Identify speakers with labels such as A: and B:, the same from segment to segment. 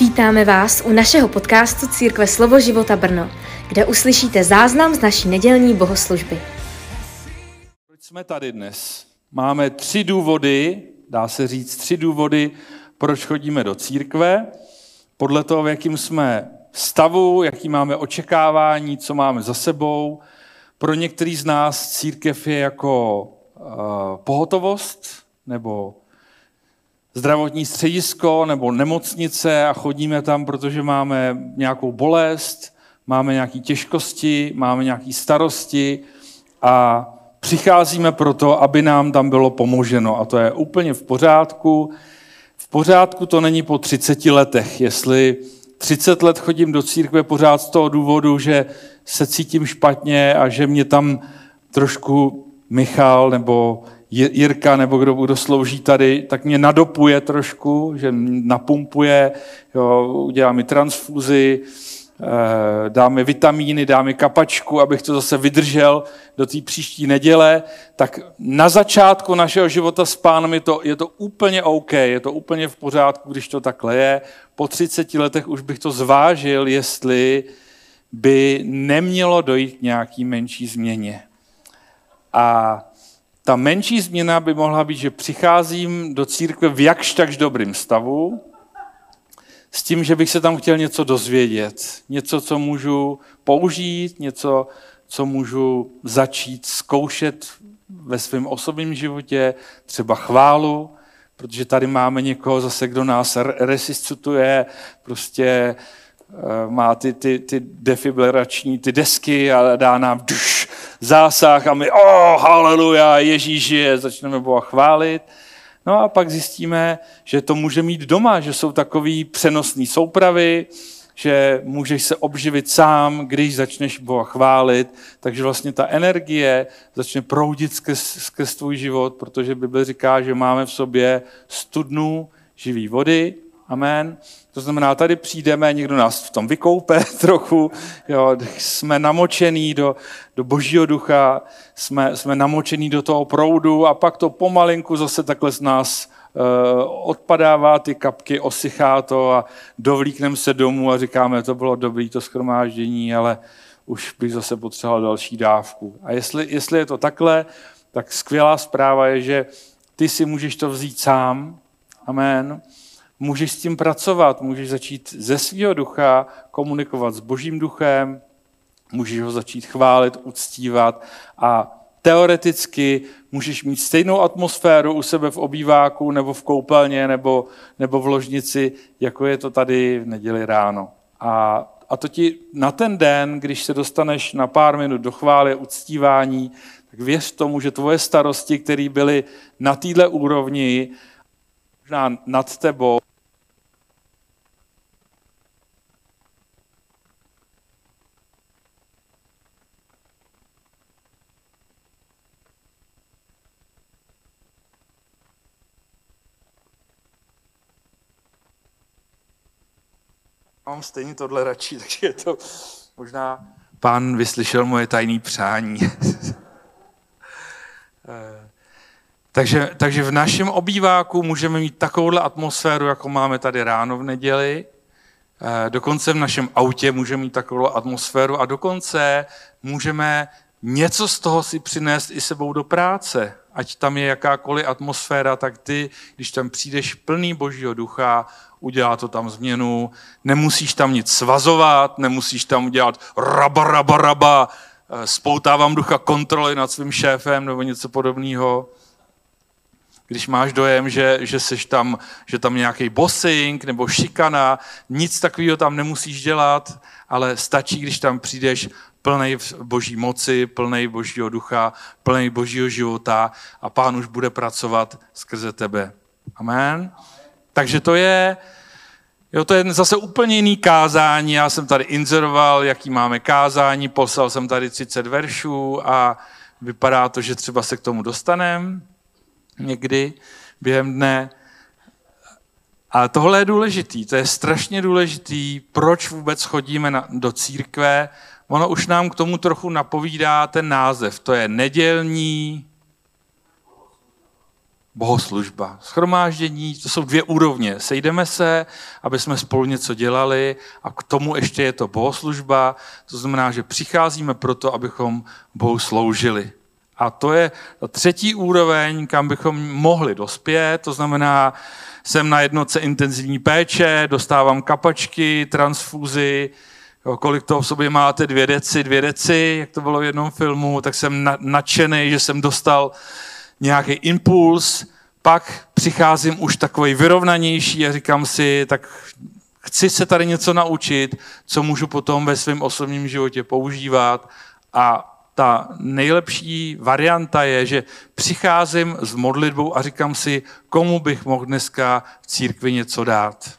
A: Vítáme vás u našeho podcastu Církve Slovo života Brno, kde uslyšíte záznam z naší nedělní bohoslužby.
B: Proč jsme tady dnes? Máme tři důvody, dá se říct tři důvody, proč chodíme do církve. Podle toho, v jakým jsme stavu, jaký máme očekávání, co máme za sebou. Pro některý z nás církev je jako uh, pohotovost nebo zdravotní středisko nebo nemocnice a chodíme tam, protože máme nějakou bolest, máme nějaké těžkosti, máme nějaké starosti a přicházíme proto, aby nám tam bylo pomoženo. A to je úplně v pořádku. V pořádku to není po 30 letech. Jestli 30 let chodím do církve pořád z toho důvodu, že se cítím špatně a že mě tam trošku Michal nebo Jirka nebo kdo, kdo slouží tady, tak mě nadopuje trošku, že napumpuje, jo, udělá mi transfuzi, eh, dá mi vitamíny, dá mi kapačku, abych to zase vydržel do té příští neděle, tak na začátku našeho života s pánem je to, je to úplně OK, je to úplně v pořádku, když to takhle je. Po 30 letech už bych to zvážil, jestli by nemělo dojít k nějaký menší změně. A ta menší změna by mohla být, že přicházím do církve v jakž takž dobrým stavu, s tím, že bych se tam chtěl něco dozvědět. Něco, co můžu použít, něco, co můžu začít zkoušet ve svém osobním životě, třeba chválu, protože tady máme někoho zase, kdo nás resuscituje, prostě eh, má ty, ty, ty defibrilační ty desky a dá nám duš, zásah a my, oh, haleluja, Ježíš je, začneme Boha chválit. No a pak zjistíme, že to může mít doma, že jsou takový přenosný soupravy, že můžeš se obživit sám, když začneš Boha chválit, takže vlastně ta energie začne proudit skrz, skrz tvůj život, protože Bible říká, že máme v sobě studnu živý vody, amen, to znamená, tady přijdeme, někdo nás v tom vykoupe trochu, jo, jsme namočení do, do božího ducha, jsme, jsme namočení do toho proudu a pak to pomalinku zase takhle z nás uh, odpadává, ty kapky, osychá to a dovlíkneme se domů a říkáme, to bylo dobré to schromáždění, ale už bych zase potřeboval další dávku. A jestli, jestli je to takhle, tak skvělá zpráva je, že ty si můžeš to vzít sám, amen, můžeš s tím pracovat, můžeš začít ze svého ducha komunikovat s božím duchem, můžeš ho začít chválit, uctívat a teoreticky můžeš mít stejnou atmosféru u sebe v obýváku nebo v koupelně nebo, nebo v ložnici, jako je to tady v neděli ráno. A, a to ti na ten den, když se dostaneš na pár minut do chvály, uctívání, tak věř tomu, že tvoje starosti, které byly na této úrovni, možná nad tebou, mám stejně tohle radši, takže je to možná pán vyslyšel moje tajné přání. Eh, takže, takže v našem obýváku můžeme mít takovouhle atmosféru, jako máme tady ráno v neděli. Eh, dokonce v našem autě můžeme mít takovou atmosféru a dokonce můžeme něco z toho si přinést i sebou do práce. Ať tam je jakákoliv atmosféra, tak ty, když tam přijdeš plný božího ducha, udělá to tam změnu, nemusíš tam nic svazovat, nemusíš tam udělat raba, raba, raba, eh, spoutávám ducha kontroly nad svým šéfem nebo něco podobného. Když máš dojem, že, že seš tam, že tam nějaký bossing nebo šikana, nic takového tam nemusíš dělat, ale stačí, když tam přijdeš plný boží moci, plný božího ducha, plný božího života a pán už bude pracovat skrze tebe. Amen. Takže to je, jo, to je zase úplně jiný kázání. Já jsem tady inzeroval, jaký máme kázání, poslal jsem tady 30 veršů a vypadá to, že třeba se k tomu dostaneme někdy během dne. A tohle je důležitý, to je strašně důležitý, proč vůbec chodíme na, do církve. Ono už nám k tomu trochu napovídá ten název. To je nedělní bohoslužba. Schromáždění, to jsou dvě úrovně. Sejdeme se, aby jsme spolu něco dělali a k tomu ještě je to bohoslužba. To znamená, že přicházíme proto, abychom Bohu sloužili. A to je ta třetí úroveň, kam bychom mohli dospět. To znamená, jsem na jednotce intenzivní péče, dostávám kapačky, transfúzy, jo, kolik toho v sobě máte, dvě deci, dvě deci, jak to bylo v jednom filmu, tak jsem nadšený, že jsem dostal nějaký impuls, pak přicházím už takový vyrovnanější a říkám si, tak chci se tady něco naučit, co můžu potom ve svém osobním životě používat a ta nejlepší varianta je, že přicházím s modlitbou a říkám si, komu bych mohl dneska v církvi něco dát.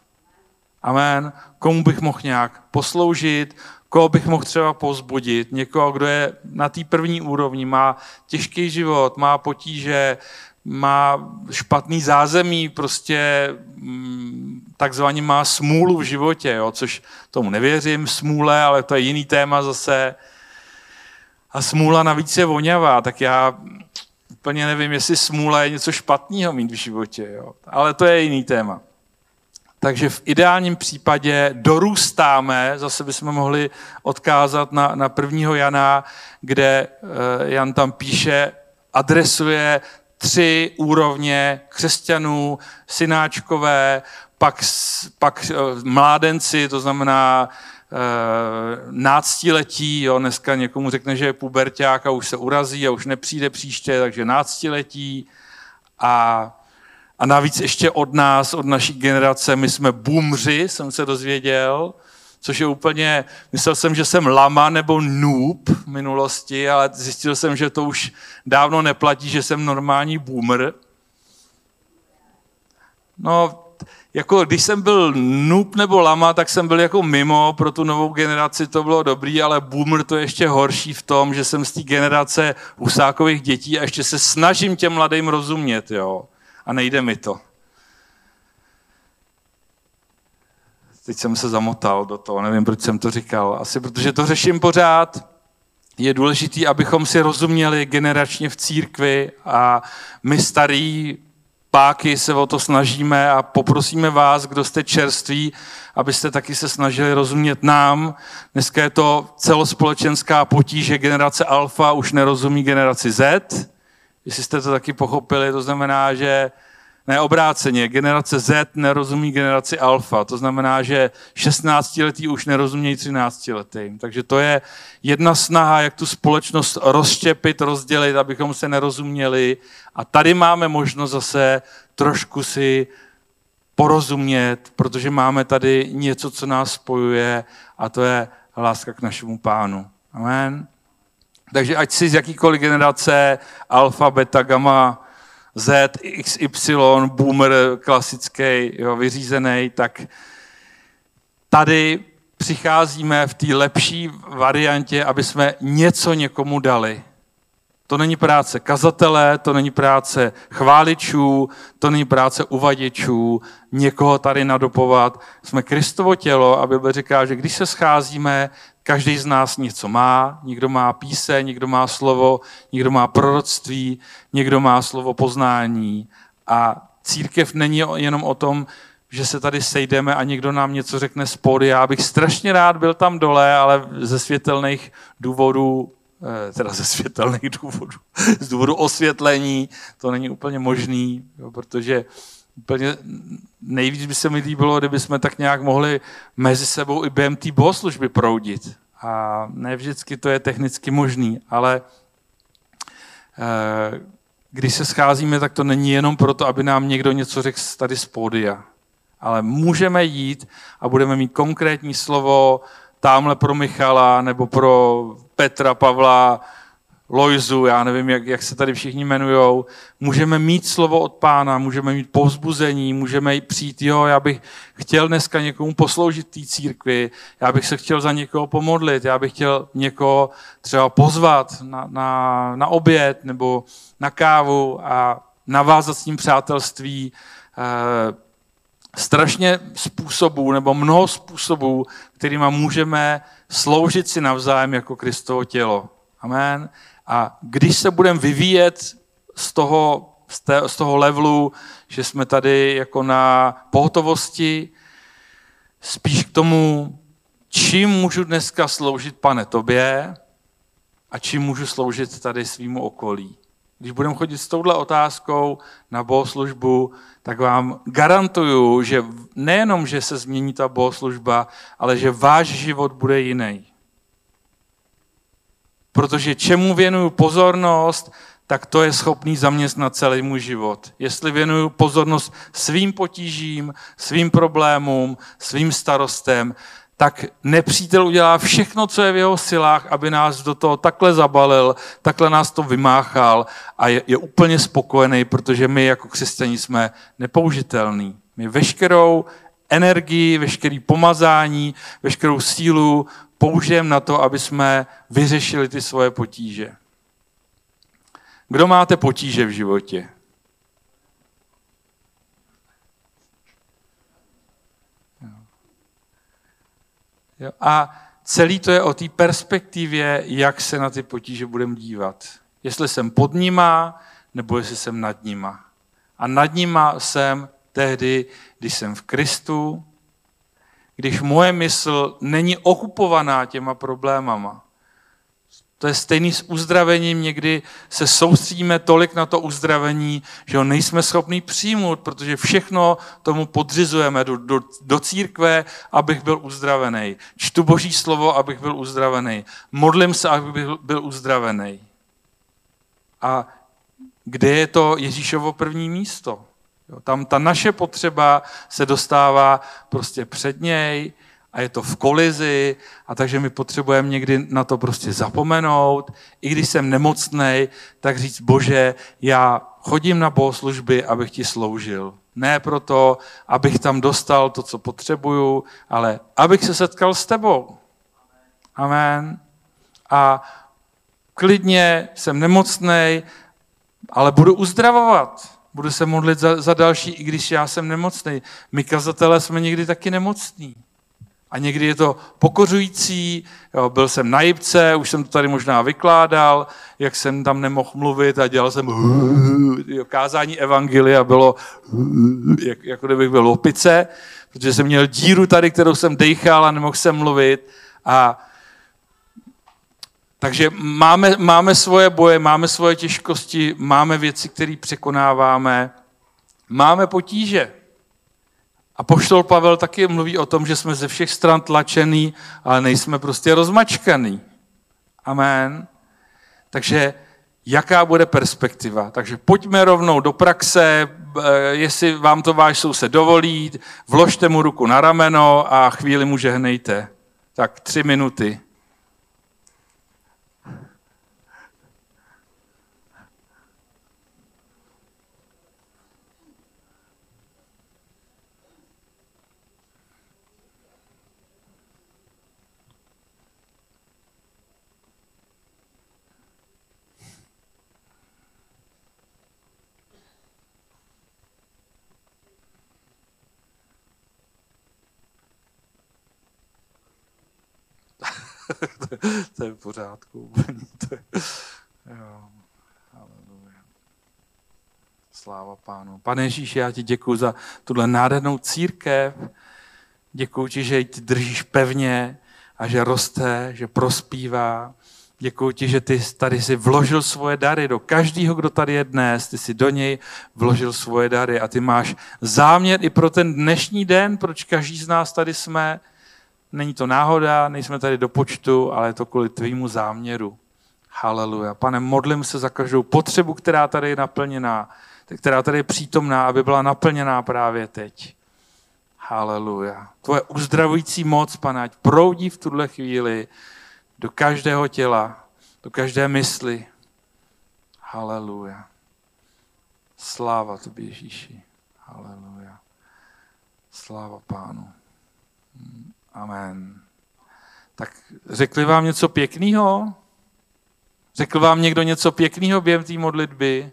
B: Amen. Komu bych mohl nějak posloužit, koho bych mohl třeba pozbudit, někoho, kdo je na té první úrovni, má těžký život, má potíže, má špatný zázemí, prostě mm, takzvaně má smůlu v životě, jo, což tomu nevěřím, smůle, ale to je jiný téma zase. A smůla navíc je voňavá, tak já úplně nevím, jestli smůla je něco špatného mít v životě, jo. ale to je jiný téma. Takže v ideálním případě dorůstáme, zase bychom mohli odkázat na, na prvního Jana, kde eh, Jan tam píše, adresuje tři úrovně křesťanů, synáčkové, pak, pak eh, mládenci, to znamená Eh, náctiletí, jo, dneska někomu řekne, že je puberták a už se urazí a už nepřijde příště, takže náctiletí. A, a navíc ještě od nás, od naší generace, my jsme boomři, jsem se dozvěděl, což je úplně, myslel jsem, že jsem lama nebo noob v minulosti, ale zjistil jsem, že to už dávno neplatí, že jsem normální boomer. No, jako když jsem byl noob nebo lama, tak jsem byl jako mimo, pro tu novou generaci to bylo dobrý, ale boomer to je ještě horší v tom, že jsem z té generace husákových dětí a ještě se snažím těm mladým rozumět, jo. A nejde mi to. Teď jsem se zamotal do toho, nevím, proč jsem to říkal. Asi protože to řeším pořád. Je důležité, abychom si rozuměli generačně v církvi a my starý páky se o to snažíme a poprosíme vás, kdo jste čerství, abyste taky se snažili rozumět nám. Dneska je to celospolečenská potíže generace alfa, už nerozumí generaci Z. Jestli jste to taky pochopili, to znamená, že ne obráceně, generace Z nerozumí generaci alfa, to znamená, že 16-letí už nerozumějí 13-letým. Takže to je jedna snaha, jak tu společnost rozštěpit, rozdělit, abychom se nerozuměli. A tady máme možnost zase trošku si porozumět, protože máme tady něco, co nás spojuje a to je láska k našemu pánu. Amen. Takže ať si z jakýkoliv generace, alfa, beta, gamma, Z, X, Y, boomer klasický, jo, vyřízený, tak tady přicházíme v té lepší variantě, aby jsme něco někomu dali. To není práce kazatele, to není práce chváličů, to není práce uvaděčů, někoho tady nadopovat. Jsme Kristovo tělo a Bible říká, že když se scházíme, každý z nás něco má, někdo má píse, někdo má slovo, někdo má proroctví, někdo má slovo poznání. A církev není jenom o tom, že se tady sejdeme a někdo nám něco řekne z pódy. Já bych strašně rád byl tam dole, ale ze světelných důvodů, eh, teda ze světelných důvodů, z důvodu osvětlení, to není úplně možný, protože úplně nejvíc by se mi líbilo, kdyby jsme tak nějak mohli mezi sebou i během té bohoslužby proudit. A ne vždycky to je technicky možný, ale eh, když se scházíme, tak to není jenom proto, aby nám někdo něco řekl tady z pódia. Ale můžeme jít a budeme mít konkrétní slovo tamhle pro Michala nebo pro Petra, Pavla, Lojzu, já nevím, jak, jak se tady všichni jmenujou, můžeme mít slovo od pána, můžeme mít povzbuzení, můžeme přijít, jo, já bych chtěl dneska někomu posloužit té církvi, já bych se chtěl za někoho pomodlit, já bych chtěl někoho třeba pozvat na, na, na oběd nebo na kávu a navázat s ním přátelství. E, strašně způsobů nebo mnoho způsobů, kterými můžeme sloužit si navzájem jako Kristovo tělo. Amen. A když se budeme vyvíjet z toho z, té, z toho levelu, že jsme tady jako na pohotovosti, spíš k tomu, čím můžu dneska sloužit, pane, tobě a čím můžu sloužit tady svýmu okolí. Když budeme chodit s touhle otázkou na bohoslužbu, tak vám garantuju, že nejenom, že se změní ta bohoslužba, ale že váš život bude jiný. Protože čemu věnuju pozornost, tak to je schopný zaměstnat celý můj život. Jestli věnuju pozornost svým potížím, svým problémům, svým starostem, tak nepřítel udělá všechno, co je v jeho silách, aby nás do toho takhle zabalil, takhle nás to vymáchal a je, je úplně spokojený, protože my jako křesťaní jsme nepoužitelní. My veškerou energii, veškerý pomazání, veškerou sílu použijeme na to, aby jsme vyřešili ty svoje potíže. Kdo máte potíže v životě? Jo. A celý to je o té perspektivě, jak se na ty potíže budeme dívat. Jestli jsem pod nima, nebo jestli jsem nad nima. A nad nima jsem tehdy, když jsem v Kristu, když moje mysl není okupovaná těma problémama. To je stejný s uzdravením. Někdy se soustředíme tolik na to uzdravení, že ho nejsme schopni přijmout, protože všechno tomu podřizujeme do, do, do církve, abych byl uzdravený. Čtu Boží slovo, abych byl uzdravený. Modlím se, abych byl, byl uzdravený. A kde je to Ježíšovo první místo? Jo, tam ta naše potřeba se dostává prostě před něj, a je to v kolizi a takže my potřebujeme někdy na to prostě zapomenout. I když jsem nemocný, tak říct, bože, já chodím na bohoslužby, abych ti sloužil. Ne proto, abych tam dostal to, co potřebuju, ale abych se setkal s tebou. Amen. A klidně jsem nemocný, ale budu uzdravovat. Budu se modlit za, za další, i když já jsem nemocný. My kazatelé jsme někdy taky nemocní. A někdy je to pokořující, jo, byl jsem na jibce, už jsem to tady možná vykládal, jak jsem tam nemohl mluvit a dělal jsem jo, kázání evangelia bylo, jak, jako kdybych byl opice, protože jsem měl díru tady, kterou jsem dechal a nemohl jsem mluvit. A takže máme, máme svoje boje, máme svoje těžkosti, máme věci, které překonáváme, máme potíže. A poštol Pavel taky mluví o tom, že jsme ze všech stran tlačený, ale nejsme prostě rozmačkaný. Amen. Takže jaká bude perspektiva? Takže pojďme rovnou do praxe, eh, jestli vám to váš soused dovolí, vložte mu ruku na rameno a chvíli mu žehnejte. Tak tři minuty. to je v pořádku. to je, jo. Sláva pánu. Pane Ježíši, já ti děkuji za tuhle nádhernou církev. Děkuji ti, že ti držíš pevně a že roste, že prospívá. Děkuji ti, že ty tady si vložil svoje dary do každého, kdo tady je dnes. Ty si do něj vložil svoje dary a ty máš záměr i pro ten dnešní den, proč každý z nás tady jsme. Není to náhoda, nejsme tady do počtu, ale je to kvůli tvýmu záměru. Haleluja. Pane, modlím se za každou potřebu, která tady je naplněná, která tady je přítomná, aby byla naplněná právě teď. Haleluja. Tvoje uzdravující moc, pane, ať proudí v tuhle chvíli do každého těla, do každé mysli. Haleluja. Sláva tobě, Ježíši. Haleluja. Sláva Pánu. Amen. Tak řekli vám něco pěkného? Řekl vám někdo něco pěkného během té modlitby?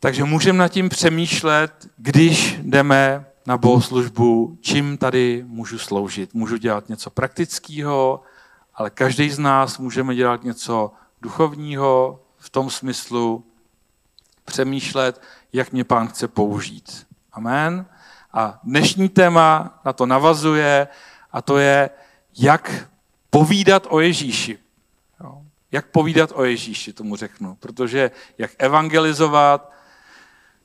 B: Takže můžeme nad tím přemýšlet, když jdeme na bohoslužbu, čím tady můžu sloužit. Můžu dělat něco praktického, ale každý z nás můžeme dělat něco duchovního v tom smyslu přemýšlet, jak mě pán chce použít. Amen. A dnešní téma na to navazuje a to je, jak povídat o Ježíši. Jo. Jak povídat o Ježíši, tomu řeknu. Protože jak evangelizovat,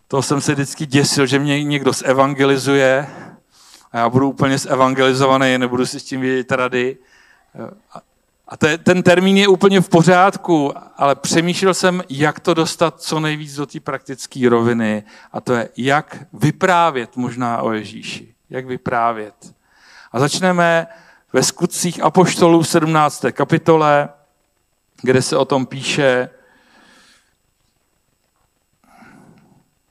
B: to jsem se vždycky děsil, že mě někdo zevangelizuje a já budu úplně zevangelizovaný, nebudu si s tím vědět rady. A te, ten termín je úplně v pořádku, ale přemýšlel jsem, jak to dostat co nejvíc do té praktické roviny. A to je, jak vyprávět možná o Ježíši. Jak vyprávět. A začneme ve skutcích Apoštolů v 17. kapitole, kde se o tom píše,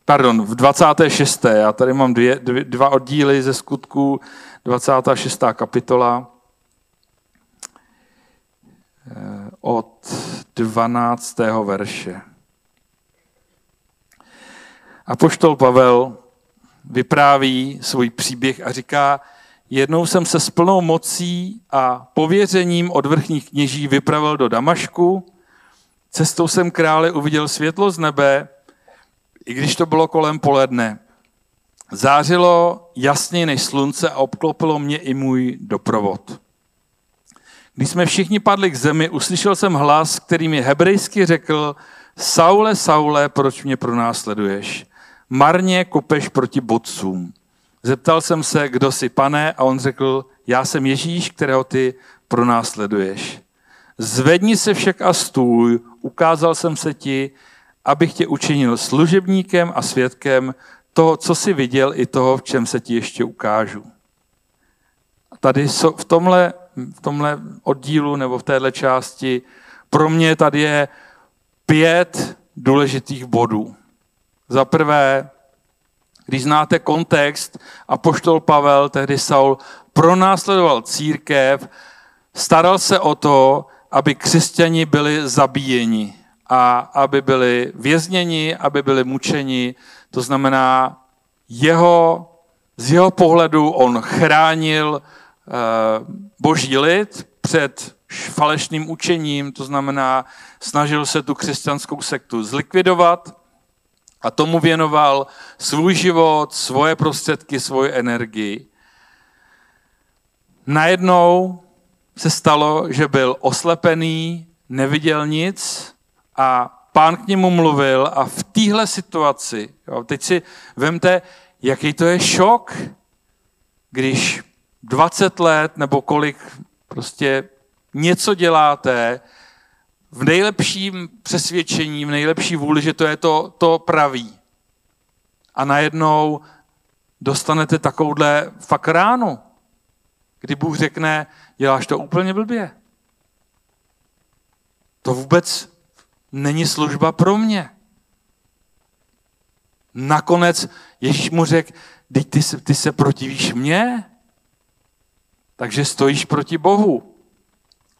B: pardon, v 26. Já tady mám dvě, dvě, dva oddíly ze skutků, 26. kapitola od 12. verše. A poštol Pavel vypráví svůj příběh a říká, jednou jsem se s plnou mocí a pověřením od vrchních kněží vypravil do Damašku, cestou jsem krále uviděl světlo z nebe, i když to bylo kolem poledne. Zářilo jasněji než slunce a obklopilo mě i můj doprovod. Když jsme všichni padli k zemi, uslyšel jsem hlas, který mi hebrejsky řekl, Saule, Saule, proč mě pronásleduješ? Marně kopeš proti bodcům. Zeptal jsem se, kdo jsi pane, a on řekl, já jsem Ježíš, kterého ty pronásleduješ. Zvedni se však a stůj, ukázal jsem se ti, abych tě učinil služebníkem a svědkem toho, co jsi viděl, i toho, v čem se ti ještě ukážu. Tady v tomhle, v tomhle oddílu nebo v téhle části pro mě tady je pět důležitých bodů. Za prvé, když znáte kontext, a poštol Pavel, tehdy Saul, pronásledoval církev, staral se o to, aby křesťani byli zabíjeni a aby byli vězněni, aby byli mučeni. To znamená, jeho, z jeho pohledu on chránil boží lid před falešným učením, to znamená, snažil se tu křesťanskou sektu zlikvidovat a tomu věnoval svůj život, svoje prostředky, svoji energii. Najednou se stalo, že byl oslepený, neviděl nic a pán k němu mluvil a v téhle situaci, jo, teď si vemte, jaký to je šok, když 20 let nebo kolik prostě něco děláte v nejlepším přesvědčení, v nejlepší vůli, že to je to, to pravý. A najednou dostanete takovouhle fakt ránu, kdy Bůh řekne, děláš to úplně blbě. To vůbec není služba pro mě. Nakonec Ježíš mu řekl, ty, ty se protivíš mně, takže stojíš proti Bohu.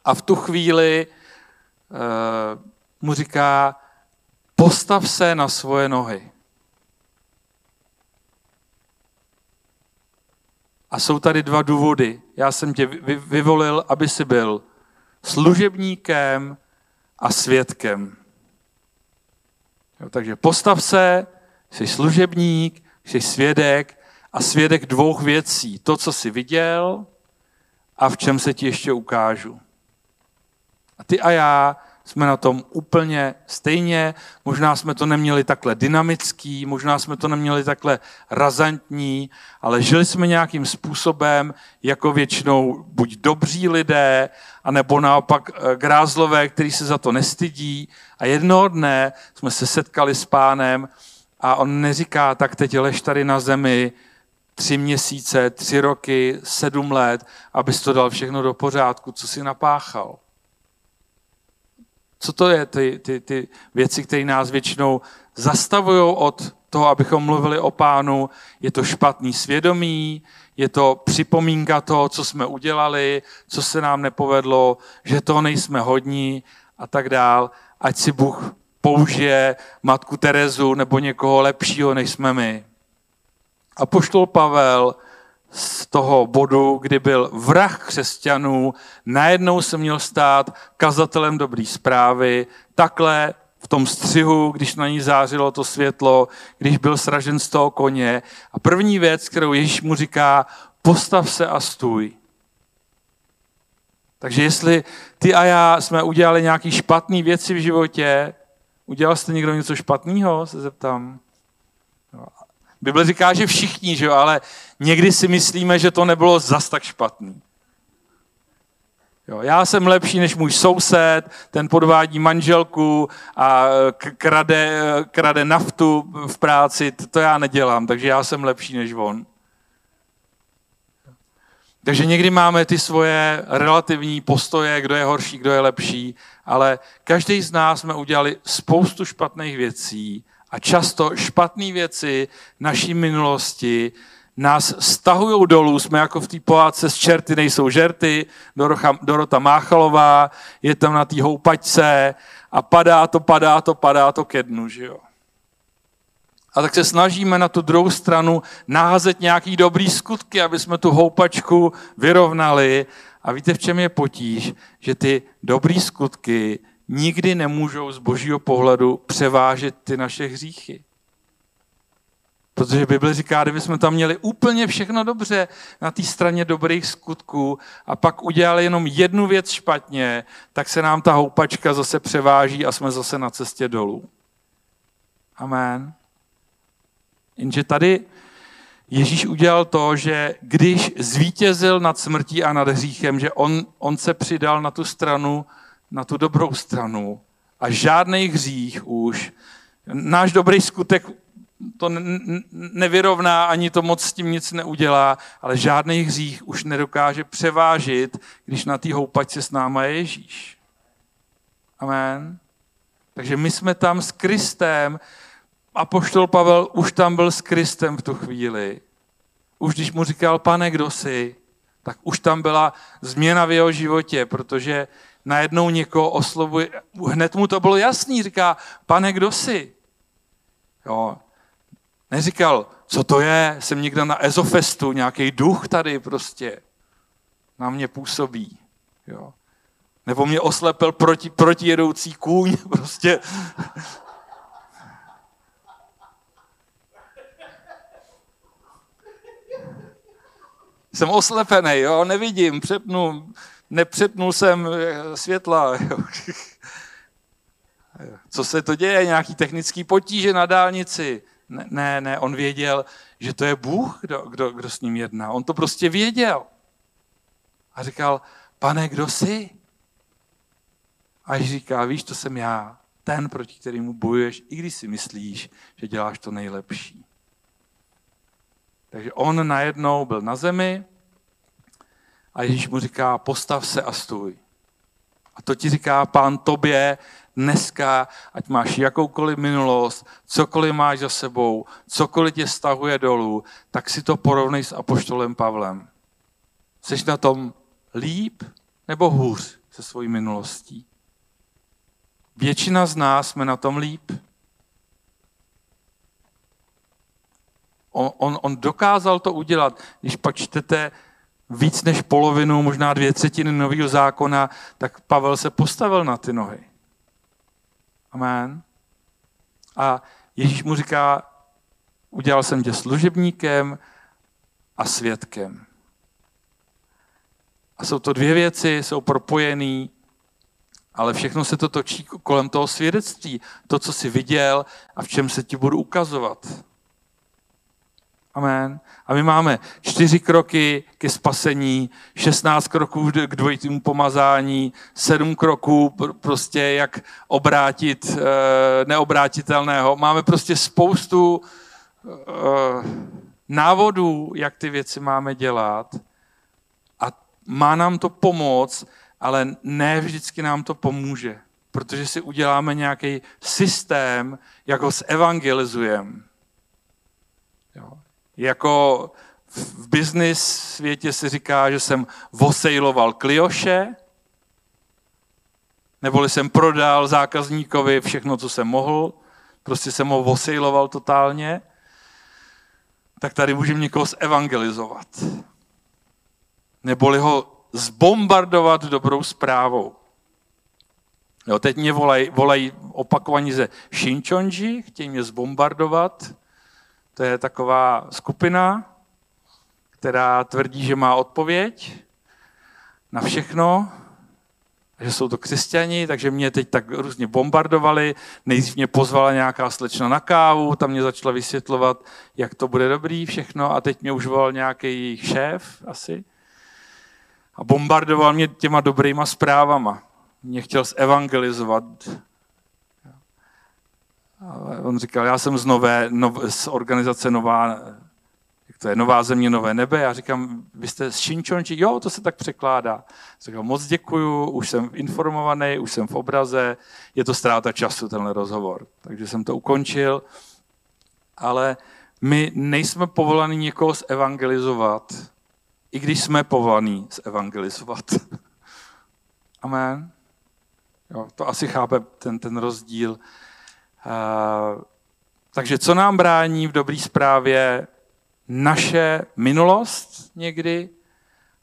B: A v tu chvíli uh, mu říká, postav se na svoje nohy. A jsou tady dva důvody. Já jsem tě vyvolil, aby si byl služebníkem a svědkem. Jo, takže postav se, jsi služebník, jsi svědek a svědek dvou věcí. To, co jsi viděl a v čem se ti ještě ukážu. A ty a já jsme na tom úplně stejně, možná jsme to neměli takhle dynamický, možná jsme to neměli takhle razantní, ale žili jsme nějakým způsobem, jako většinou buď dobří lidé, anebo naopak eh, grázlové, kteří se za to nestydí. A jednoho dne jsme se setkali s pánem a on neříká, tak teď lež tady na zemi tři měsíce, tři roky, sedm let, abys to dal všechno do pořádku, co si napáchal. Co to je, ty, ty, ty věci, které nás většinou zastavují od toho, abychom mluvili o pánu? Je to špatný svědomí, je to připomínka toho, co jsme udělali, co se nám nepovedlo, že to nejsme hodní a tak dál. Ať si Bůh použije matku Terezu nebo někoho lepšího, než jsme my. A poštol Pavel z toho bodu, kdy byl vrah křesťanů, najednou se měl stát kazatelem dobrý zprávy, takhle v tom střihu, když na ní zářilo to světlo, když byl sražen z toho koně. A první věc, kterou Ježíš mu říká, postav se a stůj. Takže jestli ty a já jsme udělali nějaké špatné věci v životě, udělal jste někdo něco špatného, se zeptám. Bible říká, že všichni, že jo, ale někdy si myslíme, že to nebylo zas tak špatný. Jo, já jsem lepší než můj soused, ten podvádí manželku a krade, krade naftu v práci, to já nedělám, takže já jsem lepší než on. Takže někdy máme ty svoje relativní postoje, kdo je horší, kdo je lepší, ale každý z nás jsme udělali spoustu špatných věcí a často špatné věci naší minulosti nás stahují dolů, jsme jako v té pohádce z čerty nejsou žerty, Dorota Máchalová je tam na té houpačce a padá to, padá to, padá to ke dnu, že jo. A tak se snažíme na tu druhou stranu naházet nějaký dobrý skutky, aby jsme tu houpačku vyrovnali. A víte, v čem je potíž? Že ty dobrý skutky nikdy nemůžou z božího pohledu převážet ty naše hříchy. Protože Bible říká, kdyby jsme tam měli úplně všechno dobře na té straně dobrých skutků a pak udělali jenom jednu věc špatně, tak se nám ta houpačka zase převáží a jsme zase na cestě dolů. Amen. Jenže tady Ježíš udělal to, že když zvítězil nad smrtí a nad hříchem, že on, on se přidal na tu stranu, na tu dobrou stranu a žádný hřích už, náš dobrý skutek to nevyrovná, ani to moc s tím nic neudělá, ale žádný hřích už nedokáže převážit, když na té houpačce s náma je Ježíš. Amen. Takže my jsme tam s Kristem, a poštol Pavel už tam byl s Kristem v tu chvíli. Už když mu říkal, pane, kdo jsi, tak už tam byla změna v jeho životě, protože najednou někoho oslovuje, hned mu to bylo jasný, říká, pane, kdo jsi? Jo. Neříkal, co to je, jsem někde na Ezofestu, nějaký duch tady prostě na mě působí. Jo. Nebo mě oslepil proti, protijedoucí kůň, prostě Jsem oslepený, jo, nevidím, přepnu, nepřepnul jsem eh, světla. Co se to děje? Nějaký technický potíže na dálnici? Ne, ne, on věděl, že to je Bůh, kdo, kdo, kdo s ním jedná. On to prostě věděl. A říkal, pane, kdo jsi? A Ježíš říká, víš, to jsem já, ten, proti kterému bojuješ, i když si myslíš, že děláš to nejlepší. Takže on najednou byl na zemi a Ježíš mu říká, postav se a stůj. A to ti říká pán tobě dneska, ať máš jakoukoliv minulost, cokoliv máš za sebou, cokoliv tě stahuje dolů, tak si to porovnej s apoštolem Pavlem. Jsi na tom líp nebo hůř se svojí minulostí? Většina z nás jsme na tom líp. On, on, on dokázal to udělat. Když pak čtete víc než polovinu, možná dvě třetiny nového zákona, tak Pavel se postavil na ty nohy. Amen. A Ježíš mu říká, udělal jsem tě služebníkem a svědkem. A jsou to dvě věci, jsou propojený, ale všechno se to točí kolem toho svědectví. To, co jsi viděl a v čem se ti budu ukazovat. Amen. A my máme čtyři kroky ke spasení, 16 kroků k dvojitému pomazání, sedm kroků prostě jak obrátit eh, neobrátitelného. Máme prostě spoustu eh, návodů, jak ty věci máme dělat. A má nám to pomoct, ale ne vždycky nám to pomůže, protože si uděláme nějaký systém, jak ho zevangelizujeme. Jako v business světě se říká, že jsem vosejloval klioše, neboli jsem prodal zákazníkovi všechno, co jsem mohl, prostě jsem ho vosejloval totálně, tak tady můžeme někoho zevangelizovat. Neboli ho zbombardovat dobrou zprávou. Jo, teď mě volají, volají opakovaně ze Shinchonji, chtějí mě zbombardovat. To je taková skupina, která tvrdí, že má odpověď na všechno, že jsou to křesťani, takže mě teď tak různě bombardovali. Nejdřív mě pozvala nějaká slečna na kávu, tam mě začala vysvětlovat, jak to bude dobrý všechno a teď mě už volal nějaký jejich šéf asi a bombardoval mě těma dobrýma zprávama. Mě chtěl zevangelizovat. Ale on říkal, já jsem z, nové, nov, z organizace Nová to je nová země, nové nebe. Já říkám, vy jste z Šinčonči? Jo, to se tak překládá. Říkám, moc děkuju, už jsem informovaný, už jsem v obraze, je to ztráta času, tenhle rozhovor. Takže jsem to ukončil. Ale my nejsme povolaní někoho zevangelizovat, i když jsme povolaní zevangelizovat. Amen. Jo, to asi chápe ten, ten rozdíl. Takže co nám brání v dobré zprávě? naše minulost někdy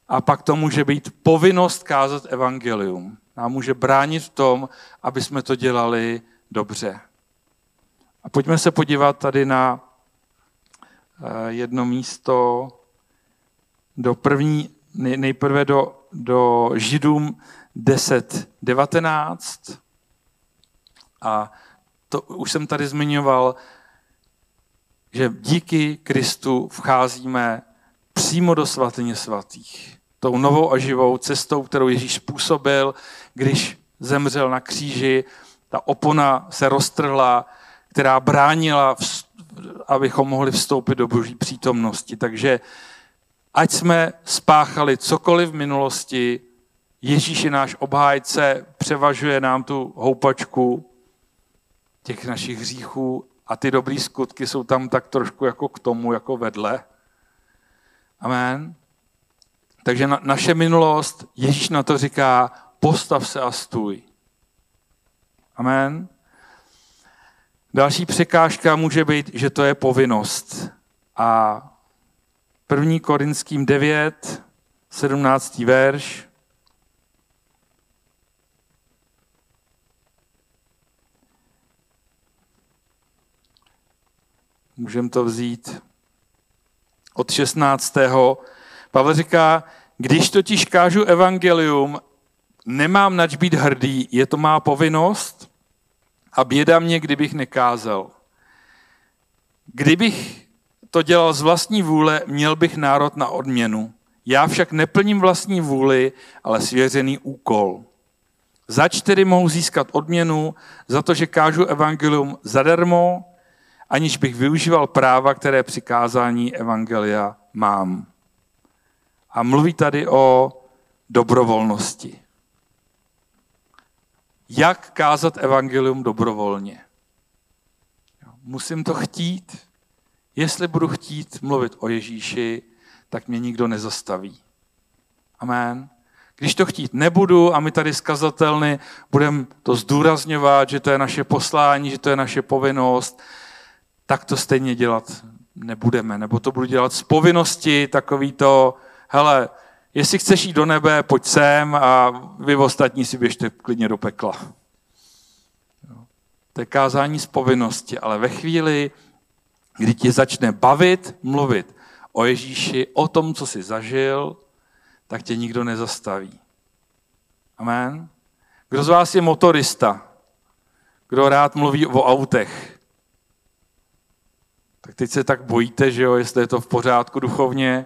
B: a pak to může být povinnost kázat evangelium. Nám může bránit v tom, aby jsme to dělali dobře. A pojďme se podívat tady na eh, jedno místo do první, nejprve do, do Židům 10.19. A to už jsem tady zmiňoval, že díky Kristu vcházíme přímo do svatyně svatých. Tou novou a živou cestou, kterou Ježíš způsobil, když zemřel na kříži, ta opona se roztrhla, která bránila, abychom mohli vstoupit do boží přítomnosti. Takže ať jsme spáchali cokoliv v minulosti, Ježíš je náš obhájce, převažuje nám tu houpačku těch našich hříchů a ty dobré skutky jsou tam tak trošku jako k tomu, jako vedle. Amen. Takže na, naše minulost, Ježíš na to říká, postav se a stůj. Amen. Další překážka může být, že to je povinnost. A 1. Korinským 9, 17. verš. Můžeme to vzít od 16. Pavel říká, když totiž kážu evangelium, nemám nač být hrdý, je to má povinnost a běda mě, kdybych nekázal. Kdybych to dělal z vlastní vůle, měl bych národ na odměnu. Já však neplním vlastní vůli, ale svěřený úkol. Zač tedy mohu získat odměnu za to, že kážu evangelium zadarmo, aniž bych využíval práva, které přikázání Evangelia mám. A mluví tady o dobrovolnosti. Jak kázat evangelium dobrovolně? Musím to chtít. Jestli budu chtít mluvit o Ježíši, tak mě nikdo nezastaví. Amen. Když to chtít nebudu a my tady skazatelny budeme to zdůrazňovat, že to je naše poslání, že to je naše povinnost, tak to stejně dělat nebudeme. Nebo to budu dělat z povinnosti, takový to, hele, jestli chceš jít do nebe, pojď sem a vy ostatní si běžte klidně do pekla. To je kázání z povinnosti, ale ve chvíli, kdy ti začne bavit, mluvit o Ježíši, o tom, co jsi zažil, tak tě nikdo nezastaví. Amen. Kdo z vás je motorista? Kdo rád mluví o autech? Tak teď se tak bojíte, že jo, jestli je to v pořádku duchovně.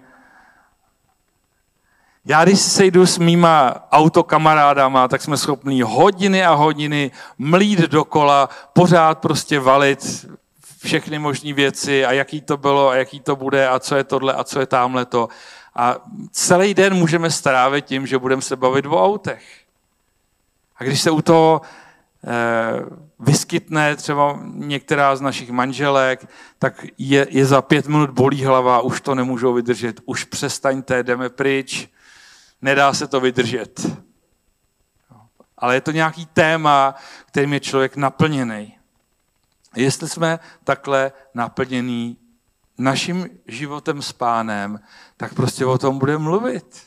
B: Já když sejdu s mýma autokamarádama, tak jsme schopní hodiny a hodiny mlít dokola, pořád prostě valit všechny možné věci a jaký to bylo a jaký to bude a co je tohle a co je tamhle to. A celý den můžeme strávit tím, že budeme se bavit o autech. A když se u toho Eh, vyskytne třeba některá z našich manželek, tak je, je za pět minut bolí hlava, už to nemůžou vydržet, už přestaňte, jdeme pryč, nedá se to vydržet. Ale je to nějaký téma, kterým je člověk naplněný. Jestli jsme takhle naplněný naším životem s pánem, tak prostě o tom bude mluvit.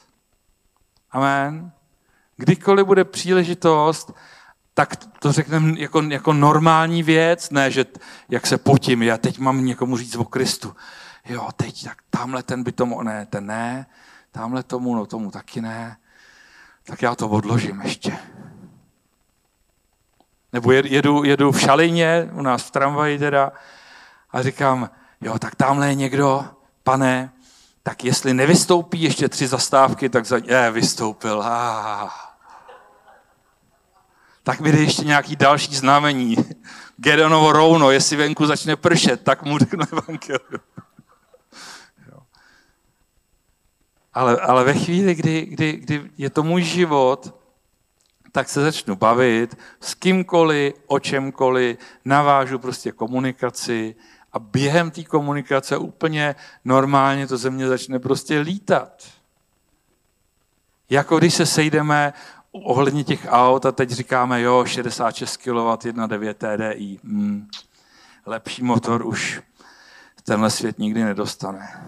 B: Amen. Kdykoliv bude příležitost, tak to řekneme jako, jako normální věc, ne, že jak se potím, já teď mám někomu říct o Kristu. Jo, teď, tak tamhle ten by tomu, ne, ten ne, tamhle tomu, no tomu taky ne. Tak já to odložím ještě. Nebo jedu, jedu v Šalině, u nás v tramvaji teda, a říkám, jo, tak tamhle je někdo, pane, tak jestli nevystoupí ještě tři zastávky, tak za... Je, vystoupil. Ah. Tak mi ještě nějaký další znamení. Gedeonovo rouno, jestli venku začne pršet, tak mu řeknu evangelium. Ale, ale ve chvíli, kdy, kdy, kdy je to můj život, tak se začnu bavit s kýmkoliv, o čemkoliv, navážu prostě komunikaci a během té komunikace úplně normálně to ze mě začne prostě lítat. Jako když se sejdeme ohledně těch aut a teď říkáme, jo, 66 kW, 1.9 TDI. Hmm, lepší motor už tenhle svět nikdy nedostane.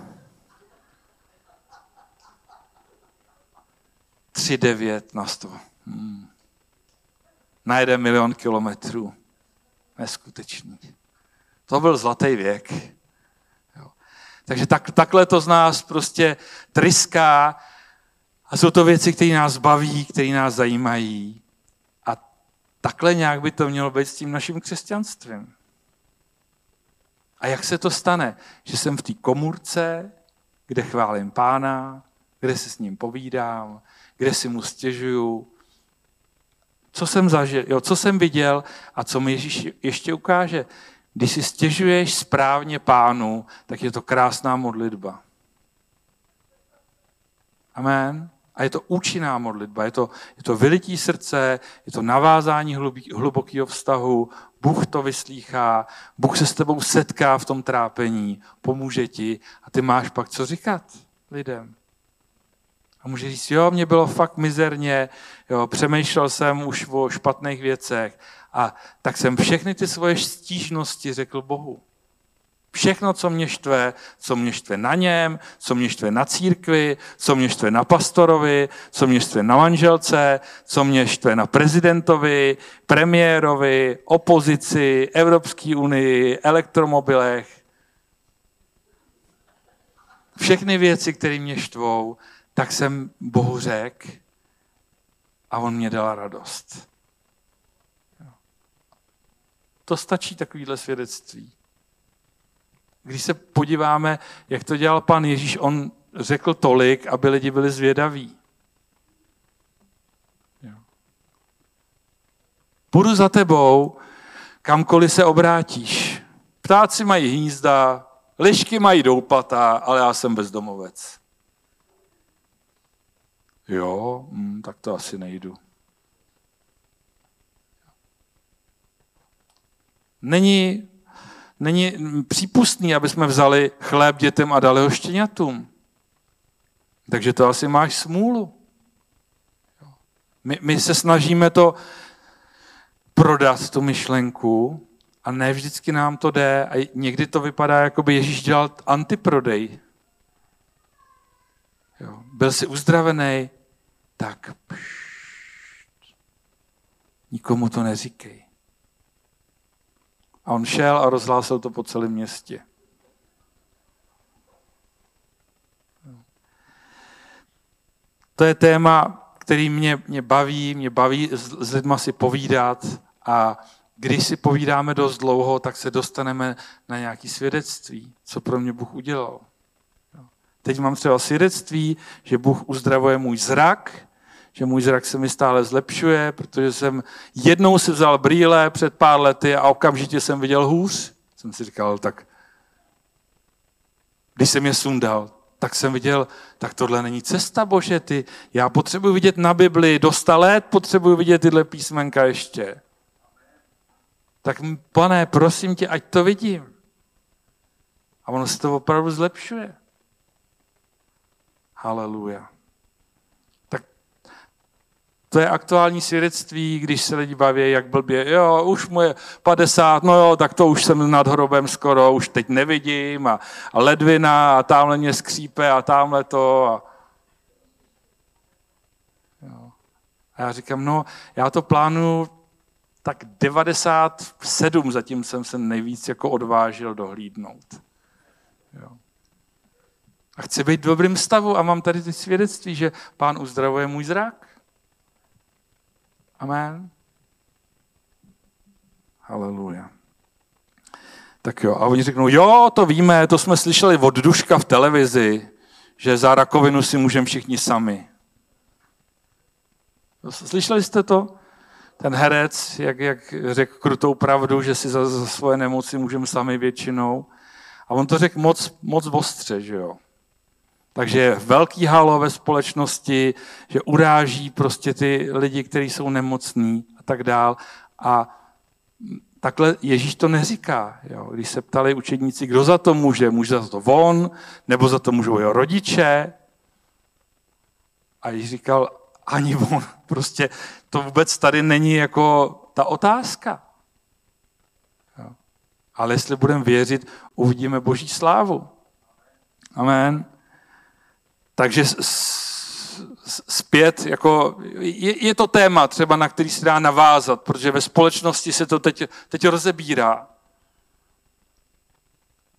B: 3,9 na 100. Hmm. Na jeden milion kilometrů. Neskutečný. To byl zlatý věk. Jo. Takže tak, takhle to z nás prostě tryská a jsou to věci, které nás baví, které nás zajímají. A takhle nějak by to mělo být s tím naším křesťanstvím. A jak se to stane? Že jsem v té komůrce, kde chválím pána, kde se s ním povídám, kde si mu stěžuju, co jsem zažil, jo, co jsem viděl a co mi Ježíš ještě ukáže. Když si stěžuješ správně pánu, tak je to krásná modlitba. Amen. A je to účinná modlitba, je to, je to vylití srdce, je to navázání hlubokého vztahu, Bůh to vyslýchá, Bůh se s tebou setká v tom trápení, pomůže ti a ty máš pak co říkat lidem. A může říct, jo, mě bylo fakt mizerně, jo, přemýšlel jsem už o špatných věcech a tak jsem všechny ty svoje stížnosti řekl Bohu. Všechno, co mě štve, co mě štve na něm, co mě štve na církvi, co mě štve na pastorovi, co mě štve na manželce, co mě štve na prezidentovi, premiérovi, opozici, Evropské unii, elektromobilech. Všechny věci, které mě štvou, tak jsem Bohu řekl a on mě dal radost. To stačí takovýhle svědectví. Když se podíváme, jak to dělal pan Ježíš, on řekl tolik, aby lidi byli zvědaví. Budu za tebou, kamkoliv se obrátíš. Ptáci mají hnízda, lišky mají doupata, ale já jsem bezdomovec. Jo, hm, tak to asi nejdu. Není, není přípustný, aby jsme vzali chléb dětem a dali ho štěňatům. Takže to asi máš smůlu. My, my se snažíme to prodat, tu myšlenku, a ne vždycky nám to jde. A někdy to vypadá, jako by Ježíš dělal antiprodej. Jo. Byl jsi uzdravený, tak pšt, nikomu to neříkej. A on šel a rozhlásil to po celém městě. To je téma, který mě, mě baví, mě baví s, lidma si povídat a když si povídáme dost dlouho, tak se dostaneme na nějaké svědectví, co pro mě Bůh udělal. Teď mám třeba svědectví, že Bůh uzdravuje můj zrak, že můj zrak se mi stále zlepšuje, protože jsem jednou si vzal brýle před pár lety a okamžitě jsem viděl hůř. Jsem si říkal, tak když jsem je sundal, tak jsem viděl, tak tohle není cesta, Bože, ty. Já potřebuji vidět na Bibli, do sta let potřebuji vidět tyhle písmenka ještě. Tak pane, prosím tě, ať to vidím. A ono se to opravdu zlepšuje. Haleluja. To je aktuální svědectví, když se lidi baví, jak blbě, jo, už mu je 50, no jo, tak to už jsem nad hrobem skoro, už teď nevidím a, a ledvina a tamhle mě skřípe a tamhle to. A... Jo. a já říkám, no, já to plánuju tak 97 zatím jsem se nejvíc jako odvážil dohlídnout. Jo. A chci být v dobrém stavu a mám tady ty svědectví, že pán uzdravuje můj zrak. Amen. Haleluja. Tak jo, a oni řeknou, jo, to víme, to jsme slyšeli od Duška v televizi, že za rakovinu si můžeme všichni sami. Slyšeli jste to? Ten herec, jak, jak řekl krutou pravdu, že si za, za svoje nemoci můžeme sami většinou. A on to řekl moc, moc ostře, že jo. Takže velký halo ve společnosti, že uráží prostě ty lidi, kteří jsou nemocní a tak dál. A takhle Ježíš to neříká. Jo. Když se ptali učedníci, kdo za to může, může za to on, nebo za to můžou jeho rodiče. A Ježíš říkal, ani on. Prostě to vůbec tady není jako ta otázka. Jo. Ale jestli budeme věřit, uvidíme boží slávu. Amen. Takže zpět, jako je, je to téma třeba, na který se dá navázat, protože ve společnosti se to teď, teď rozebírá.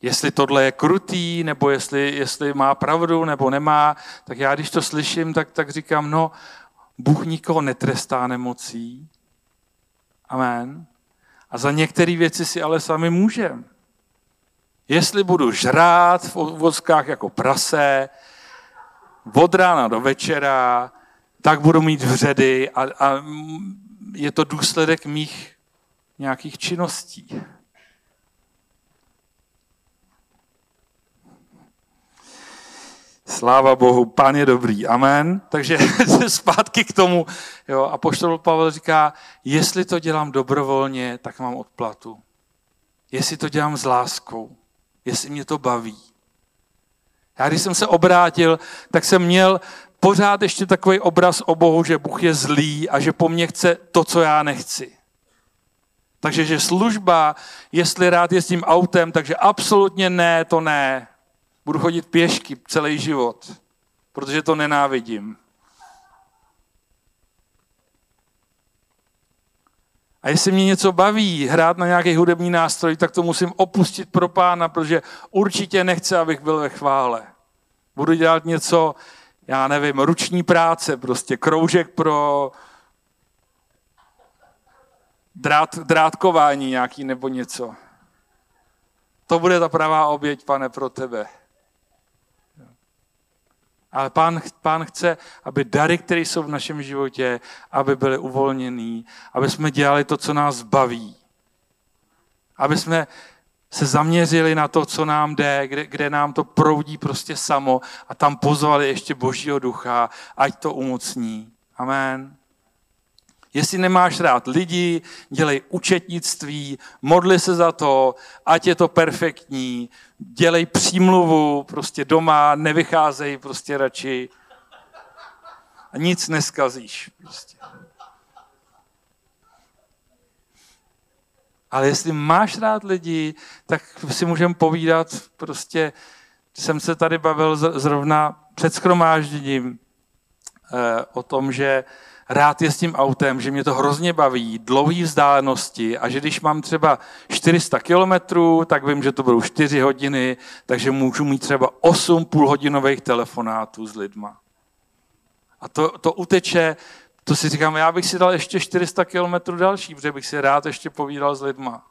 B: Jestli tohle je krutý, nebo jestli, jestli má pravdu, nebo nemá, tak já když to slyším, tak, tak říkám, no, Bůh nikoho netrestá nemocí. Amen. A za některé věci si ale sami můžeme. Jestli budu žrát v vozkách jako prase, od rána do večera, tak budu mít vředy a, a je to důsledek mých nějakých činností. Sláva Bohu, pán je dobrý, amen. Takže zpátky k tomu. Jo, a poštol Pavel říká, jestli to dělám dobrovolně, tak mám odplatu. Jestli to dělám s láskou, jestli mě to baví. Já když jsem se obrátil, tak jsem měl pořád ještě takový obraz o Bohu, že Bůh je zlý a že po mně chce to, co já nechci. Takže že služba, jestli rád jezdím autem, takže absolutně ne, to ne. Budu chodit pěšky celý život, protože to nenávidím. A jestli mě něco baví, hrát na nějaký hudební nástroj, tak to musím opustit pro pána, protože určitě nechce, abych byl ve chvále. Budu dělat něco, já nevím, ruční práce, prostě kroužek pro drát, drátkování nějaký nebo něco. To bude ta pravá oběť, pane, pro tebe. Ale pán, pán chce, aby dary, které jsou v našem životě, aby byly uvolněný, aby jsme dělali to, co nás baví. Aby jsme se zaměřili na to, co nám jde, kde, kde nám to proudí prostě samo a tam pozvali ještě Božího ducha, ať to umocní. Amen. Jestli nemáš rád lidi, dělej učetnictví, modli se za to, ať je to perfektní, dělej přímluvu prostě doma, nevycházej prostě radši a nic neskazíš. Prostě. Ale jestli máš rád lidi, tak si můžeme povídat, prostě jsem se tady bavil zrovna před schromážděním eh, o tom, že rád jezdím autem, že mě to hrozně baví, dlouhé vzdálenosti a že když mám třeba 400 kilometrů, tak vím, že to budou 4 hodiny, takže můžu mít třeba 8 půlhodinových telefonátů s lidma. A to, to uteče, to si říkám, já bych si dal ještě 400 kilometrů další, protože bych si rád ještě povídal s lidma.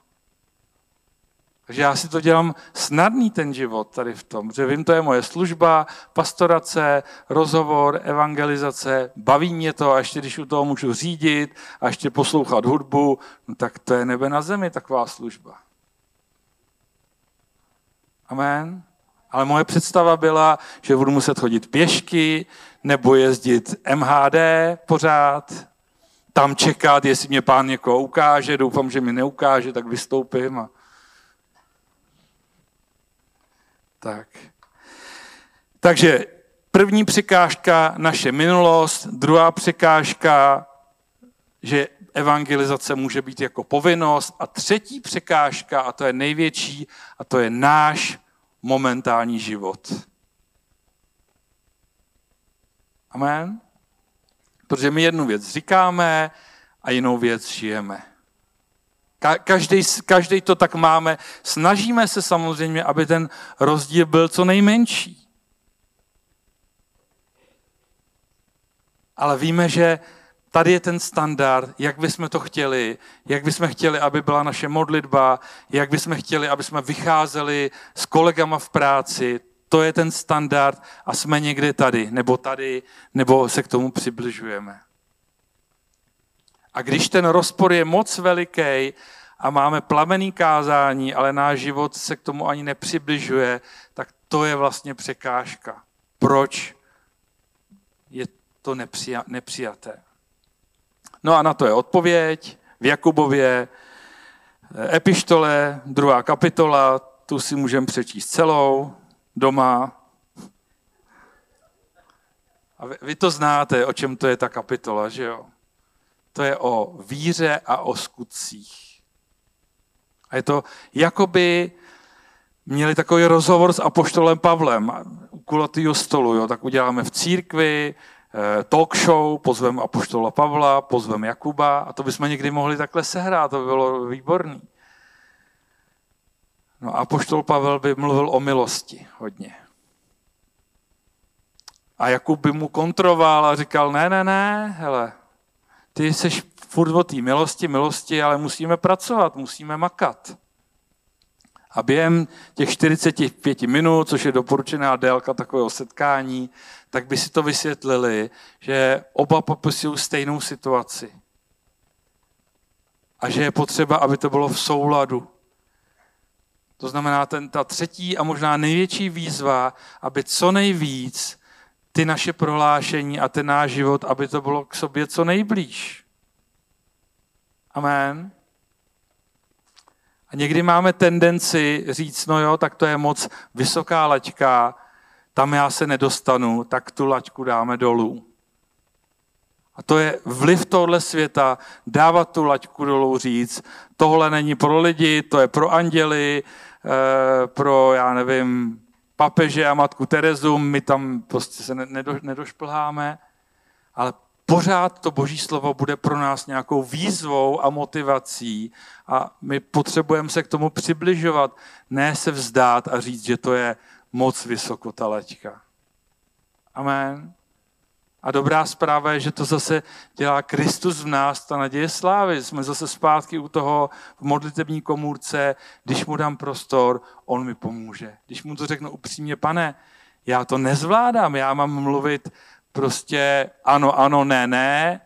B: Takže já si to dělám snadný ten život tady v tom, že vím, to je moje služba, pastorace, rozhovor, evangelizace, baví mě to a ještě když u toho můžu řídit a ještě poslouchat hudbu, no tak to je nebe na zemi taková služba. Amen. Ale moje představa byla, že budu muset chodit pěšky nebo jezdit MHD pořád, tam čekat, jestli mě pán někoho ukáže, doufám, že mi neukáže, tak vystoupím a Tak. Takže první překážka naše minulost, druhá překážka že evangelizace může být jako povinnost. A třetí překážka, a to je největší, a to je náš momentální život. Amen? Protože my jednu věc říkáme a jinou věc žijeme. Každý, každý to tak máme. Snažíme se samozřejmě, aby ten rozdíl byl co nejmenší. Ale víme, že tady je ten standard, jak bychom to chtěli, jak bychom chtěli, aby byla naše modlitba, jak bychom chtěli, aby jsme vycházeli s kolegama v práci. To je ten standard a jsme někde tady, nebo tady, nebo se k tomu přibližujeme. A když ten rozpor je moc veliký a máme plamený kázání, ale náš život se k tomu ani nepřibližuje, tak to je vlastně překážka. Proč je to nepřijaté? No a na to je odpověď v Jakubově epištole, druhá kapitola, tu si můžeme přečíst celou doma. A vy to znáte, o čem to je ta kapitola, že jo? To je o víře a o skutcích. A je to, jakoby měli takový rozhovor s apoštolem Pavlem u kulatýho stolu, jo? tak uděláme v církvi, Eh, talk show, pozveme Apoštola Pavla, pozveme Jakuba a to bychom někdy mohli takhle sehrát, to by bylo výborný. No a Apoštol Pavel by mluvil o milosti hodně. A Jakub by mu kontroval a říkal, ne, ne, ne, hele, ty jsi furt o té milosti, milosti, ale musíme pracovat, musíme makat. A během těch 45 minut, což je doporučená délka takového setkání, tak by si to vysvětlili, že oba popisují stejnou situaci. A že je potřeba, aby to bylo v souladu. To znamená, ten, ta třetí a možná největší výzva, aby co nejvíc ty naše prohlášení a ten náš život, aby to bylo k sobě co nejblíž. Amen. A někdy máme tendenci říct, no jo, tak to je moc vysoká laťka, tam já se nedostanu, tak tu laťku dáme dolů. A to je vliv tohle světa, dávat tu laťku dolů, říct, tohle není pro lidi, to je pro anděly, eh, pro, já nevím, papeže a matku Terezu, my tam prostě se nedošplháme, ale pořád to boží slovo bude pro nás nějakou výzvou a motivací a my potřebujeme se k tomu přibližovat, ne se vzdát a říct, že to je moc vysoko ta laťka. Amen. A dobrá zpráva je, že to zase dělá Kristus v nás, ta naděje slávy. Jsme zase zpátky u toho v modlitební komůrce, když mu dám prostor, on mi pomůže. Když mu to řeknu upřímně, pane, já to nezvládám, já mám mluvit prostě ano, ano, ne, ne.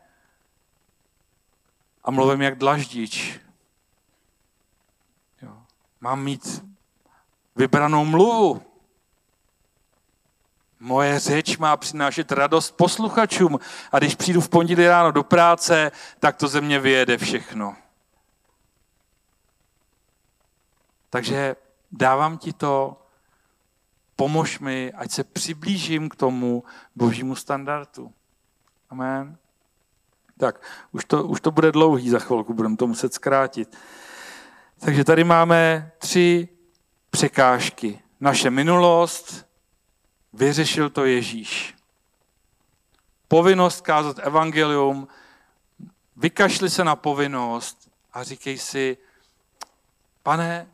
B: A mluvím jak dlaždič. Jo. Mám mít vybranou mluvu. Moje řeč má přinášet radost posluchačům a když přijdu v pondělí ráno do práce, tak to ze mě vyjede všechno. Takže dávám ti to, pomož mi, ať se přiblížím k tomu božímu standardu. Amen. Tak, už to, už to bude dlouhý za chvilku, budeme to muset zkrátit. Takže tady máme tři překážky. Naše minulost, vyřešil to Ježíš. Povinnost kázat evangelium, vykašli se na povinnost a říkej si, pane,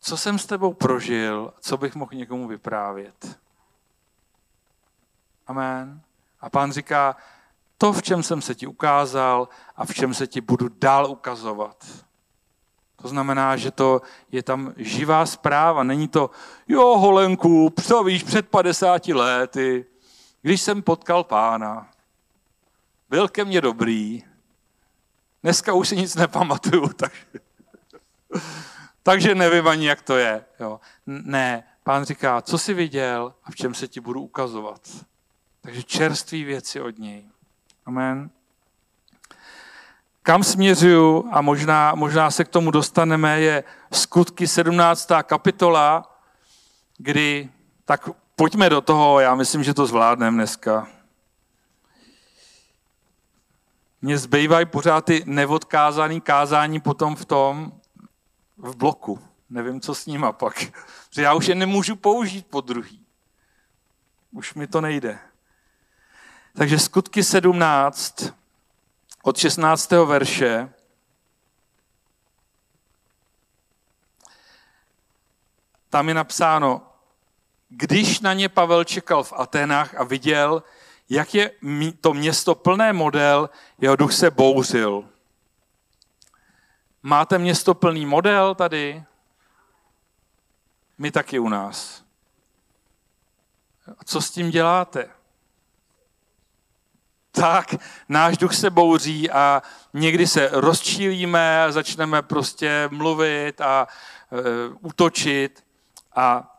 B: co jsem s tebou prožil, co bych mohl někomu vyprávět. Amen. A pán říká, to, v čem jsem se ti ukázal a v čem se ti budu dál ukazovat. To znamená, že to je tam živá zpráva. Není to, jo, Holenku, co víš, před 50 lety, když jsem potkal pána, byl ke mně dobrý, dneska už si nic nepamatuju, takže, takže nevím ani, jak to je. Jo. Ne, pán říká, co jsi viděl a v čem se ti budu ukazovat. Takže čerství věci od něj. Amen. Kam směřuju, a možná, možná se k tomu dostaneme, je skutky 17. kapitola, kdy, tak pojďme do toho, já myslím, že to zvládneme dneska. Mně zbývají pořád ty neodkázaný kázání potom v tom, v bloku. Nevím, co s nima pak. Protože já už je nemůžu použít po druhý. Už mi to nejde. Takže skutky 17 od 16. verše tam je napsáno, když na ně Pavel čekal v Aténách a viděl, jak je to město plné model, jeho duch se bouřil. Máte město plný model tady? My taky u nás. A co s tím děláte? Tak, náš duch se bouří a někdy se rozčílíme, začneme prostě mluvit a e, útočit. A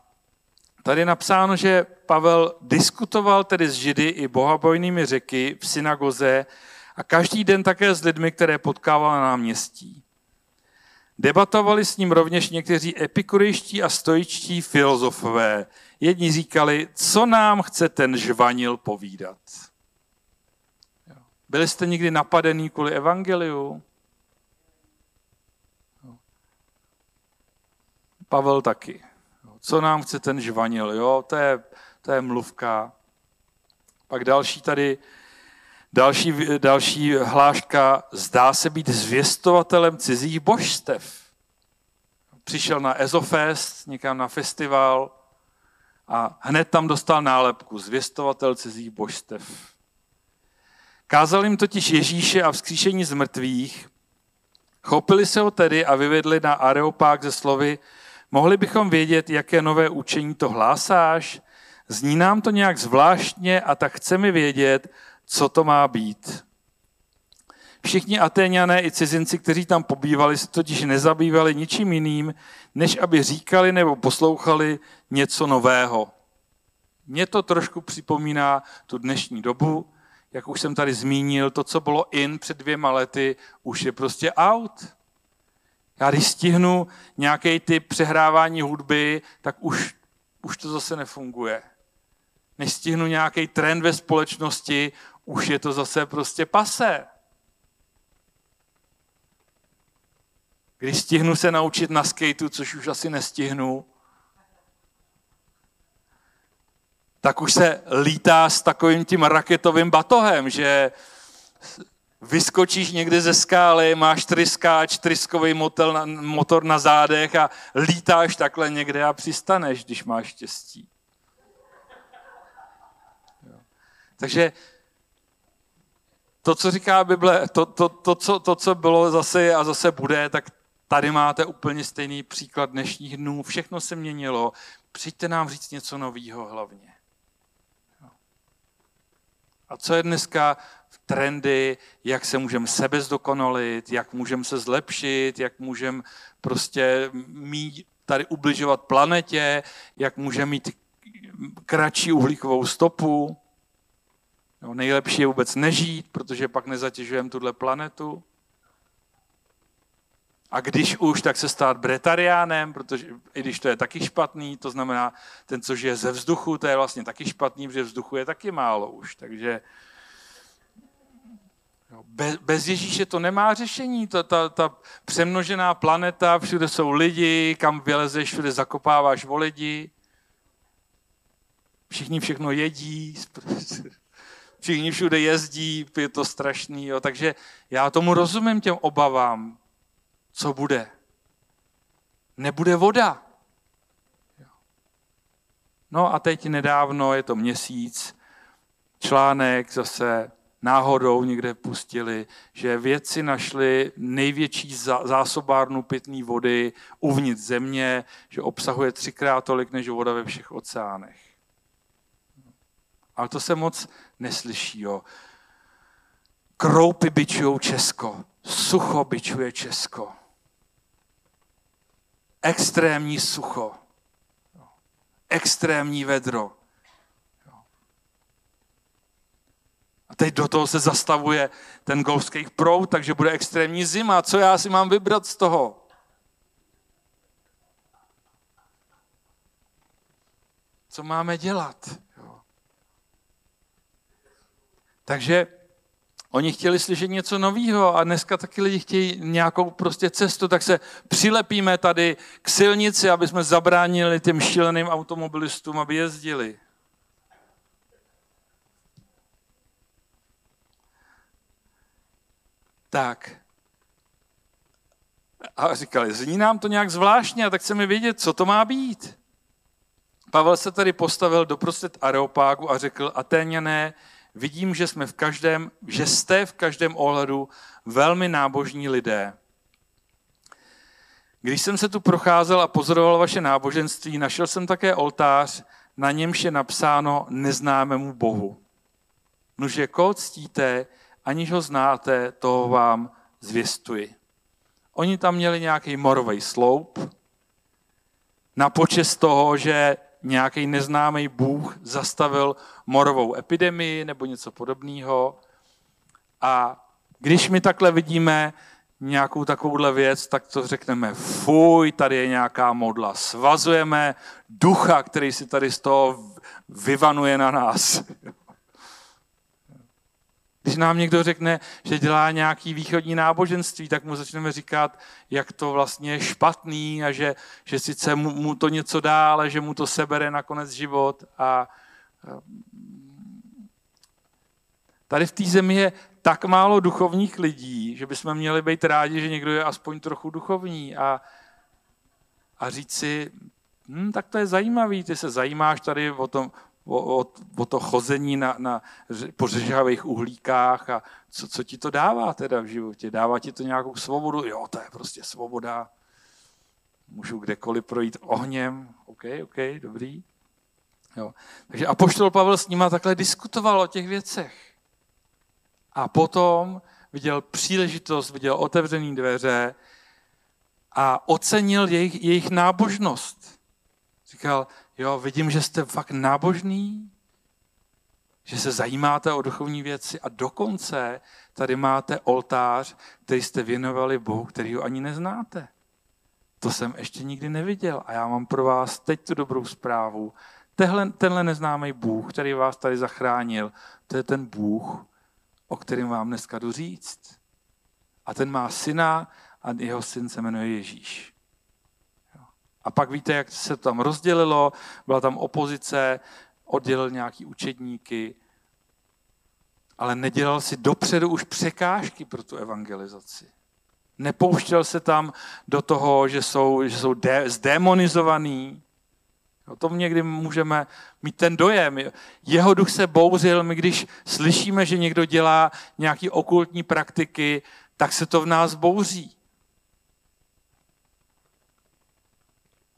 B: tady je napsáno, že Pavel diskutoval tedy s Židy i bohabojnými řeky v synagoze a každý den také s lidmi, které potkával na náměstí. Debatovali s ním rovněž někteří epikurejští a stoičtí filozofové. Jedni říkali, co nám chce ten žvanil povídat. Byli jste někdy napadený kvůli evangeliu? Pavel taky. Co nám chce ten žvanil? Jo, to je, to je mluvka. Pak další tady, další, další hláška, zdá se být zvěstovatelem cizích božstev. Přišel na Ezofest, někam na festival a hned tam dostal nálepku, zvěstovatel cizích božstev. Kázal jim totiž Ježíše a vzkříšení z mrtvých, chopili se ho tedy a vyvedli na Areopák ze slovy, mohli bychom vědět, jaké nové učení to hlásáš, zní nám to nějak zvláštně a tak chceme vědět, co to má být. Všichni Atéňané i cizinci, kteří tam pobývali, se totiž nezabývali ničím jiným, než aby říkali nebo poslouchali něco nového. Mně to trošku připomíná tu dnešní dobu, jak už jsem tady zmínil, to, co bylo in před dvěma lety, už je prostě out. Já když stihnu nějaký typ přehrávání hudby, tak už, už to zase nefunguje. Než stihnu nějaký trend ve společnosti, už je to zase prostě pase. Když stihnu se naučit na skateu, což už asi nestihnu, tak už se lítá s takovým tím raketovým batohem, že vyskočíš někde ze skály, máš tryskáč, tryskový na, motor na zádech a lítáš takhle někde a přistaneš, když máš štěstí. Jo. Takže to, co říká Bible, to, to, to, co, to, co bylo zase a zase bude, tak tady máte úplně stejný příklad dnešních dnů. Všechno se měnilo. Přijďte nám říct něco nového hlavně. A co je dneska v trendy, jak se můžeme sebe zdokonalit, jak můžeme se zlepšit, jak můžeme prostě mít tady ubližovat planetě, jak můžeme mít kratší uhlíkovou stopu. Nejlepší je vůbec nežít, protože pak nezatěžujeme tuhle planetu. A když už, tak se stát bretariánem, protože i když to je taky špatný, to znamená, ten, co žije ze vzduchu, to je vlastně taky špatný, protože vzduchu je taky málo už. Takže bez, bez Ježíše to nemá řešení. Ta, ta, ta přemnožená planeta, všude jsou lidi, kam vylezeš, všude zakopáváš o lidi. Všichni všechno jedí, všichni všude jezdí, je to strašný. Jo. Takže já tomu rozumím těm obavám co bude? Nebude voda. No a teď nedávno, je to měsíc, článek zase náhodou někde pustili, že vědci našli největší zásobárnu pitné vody uvnitř země, že obsahuje třikrát tolik než voda ve všech oceánech. Ale to se moc neslyší. Jo. Kroupy bičují Česko, sucho bičuje Česko extrémní sucho, extrémní vedro. A teď do toho se zastavuje ten golfský proud, takže bude extrémní zima. Co já si mám vybrat z toho? Co máme dělat? Takže Oni chtěli slyšet něco nového a dneska taky lidi chtějí nějakou prostě cestu, tak se přilepíme tady k silnici, aby jsme zabránili těm šíleným automobilistům, aby jezdili. Tak. A říkali, zní nám to nějak zvláštně, a tak chceme vědět, co to má být. Pavel se tady postavil doprostřed Areopágu a řekl, Atéňané, vidím, že jsme v každém, že jste v každém ohledu velmi nábožní lidé. Když jsem se tu procházel a pozoroval vaše náboženství, našel jsem také oltář, na němž je napsáno neznámému Bohu. Nože koho ctíte, aniž ho znáte, toho vám zvěstuji. Oni tam měli nějaký morový sloup na počest toho, že nějaký neznámý Bůh zastavil morovou epidemii nebo něco podobného. A když my takhle vidíme nějakou takovouhle věc, tak to řekneme, fuj, tady je nějaká modla. Svazujeme ducha, který si tady z toho vyvanuje na nás. Když nám někdo řekne, že dělá nějaký východní náboženství, tak mu začneme říkat, jak to vlastně je špatný a že, že sice mu, mu to něco dá, ale že mu to sebere nakonec život. A tady v té zemi je tak málo duchovních lidí, že bychom měli být rádi, že někdo je aspoň trochu duchovní a, a říct si, hm, tak to je zajímavý, ty se zajímáš tady o, tom, o, o, o to chození na, na pořežavých uhlíkách a co, co ti to dává teda v životě? Dává ti to nějakou svobodu? Jo, to je prostě svoboda. Můžu kdekoliv projít ohněm. OK, OK, dobrý. Jo. Takže Apoštol Pavel s nima takhle diskutoval o těch věcech. A potom viděl příležitost, viděl otevřené dveře a ocenil jejich, jejich nábožnost. Říkal, Jo, vidím, že jste fakt nábožný, že se zajímáte o duchovní věci a dokonce tady máte oltář, který jste věnovali Bohu, který ho ani neznáte. To jsem ještě nikdy neviděl a já mám pro vás teď tu dobrou zprávu. Tehle, tenhle neznámý Bůh, který vás tady zachránil, to je ten Bůh, o kterém vám dneska jdu říct. A ten má syna a jeho syn se jmenuje Ježíš. A pak víte, jak se to tam rozdělilo, byla tam opozice, oddělil nějaký učedníky, ale nedělal si dopředu už překážky pro tu evangelizaci. Nepouštěl se tam do toho, že jsou, že jsou de, zdemonizovaný. O tom někdy můžeme mít ten dojem. Jeho duch se bouřil, my když slyšíme, že někdo dělá nějaké okultní praktiky, tak se to v nás bouří.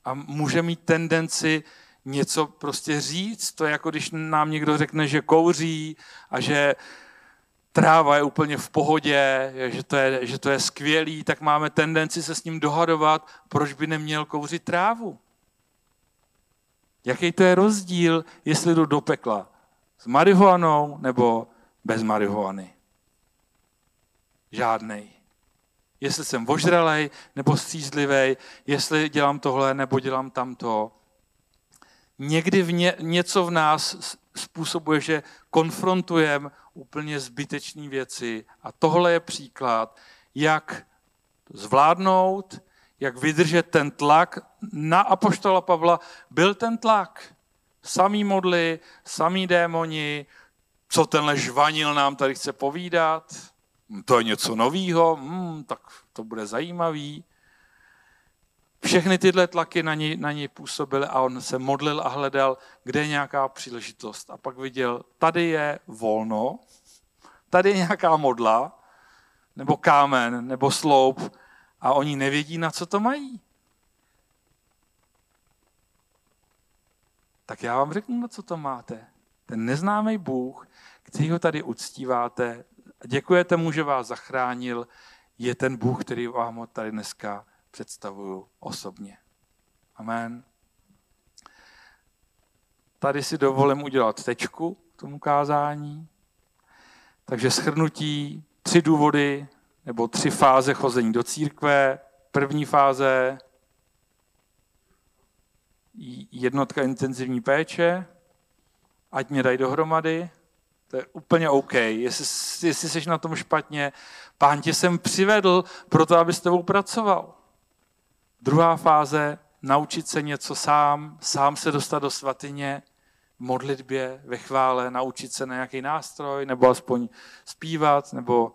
B: A může mít tendenci něco prostě říct. To je jako když nám někdo řekne, že kouří a že tráva je úplně v pohodě, že to je, že to je skvělý, tak máme tendenci se s ním dohadovat, proč by neměl kouřit trávu. Jaký to je rozdíl, jestli jdu do pekla s marihuanou nebo bez marihuany? Žádnej jestli jsem ožralej nebo střízlivý, jestli dělám tohle nebo dělám tamto. Někdy v ně, něco v nás způsobuje, že konfrontujeme úplně zbytečné věci. A tohle je příklad, jak zvládnout, jak vydržet ten tlak. Na Apoštola Pavla byl ten tlak. Samý modly, samý démoni, co tenhle žvanil nám tady chce povídat to je něco nového, hmm, tak to bude zajímavý. Všechny tyhle tlaky na něj, na něj působily a on se modlil a hledal, kde je nějaká příležitost. A pak viděl, tady je volno, tady je nějaká modla, nebo kámen, nebo sloup a oni nevědí, na co to mají. Tak já vám řeknu, na co to máte. Ten neznámý Bůh, který ho tady uctíváte, děkujete mu, že vás zachránil, je ten Bůh, který vám ho tady dneska představuju osobně. Amen. Tady si dovolím udělat tečku tomu kázání. Takže shrnutí, tři důvody nebo tři fáze chození do církve. První fáze jednotka intenzivní péče, ať mě dají dohromady, To je úplně OK. Jestli, jestli jsi na tom špatně, pán tě sem přivedl proto, aby s tebou pracoval. Druhá fáze, naučit se něco sám, sám se dostat do svatyně, v modlitbě, ve chvále, naučit se na nějaký nástroj, nebo aspoň zpívat, nebo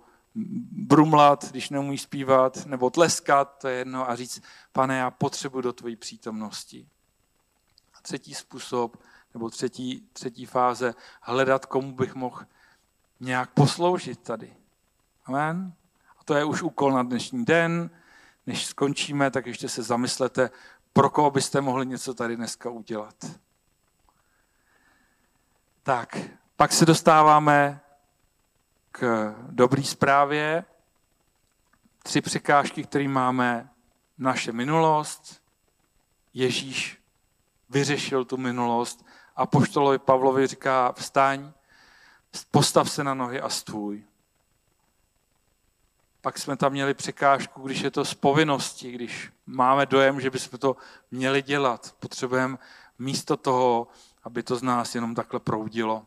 B: brumlat, když neumíš zpívat, nebo tleskat, to je jedno, a říct, pane, já potřebuji do tvojí přítomnosti. A třetí způsob, nebo třetí, třetí fáze, hledat, komu bych mohl nějak posloužit tady. Amen? A to je už úkol na dnešní den. Než skončíme, tak ještě se zamyslete, pro koho byste mohli něco tady dneska udělat. Tak, pak se dostáváme k dobré zprávě. Tři překážky, které máme, naše minulost. Ježíš vyřešil tu minulost a poštolovi Pavlovi říká, vstaň, postav se na nohy a stůj. Pak jsme tam měli překážku, když je to z povinnosti, když máme dojem, že bychom to měli dělat. Potřebujeme místo toho, aby to z nás jenom takhle proudilo.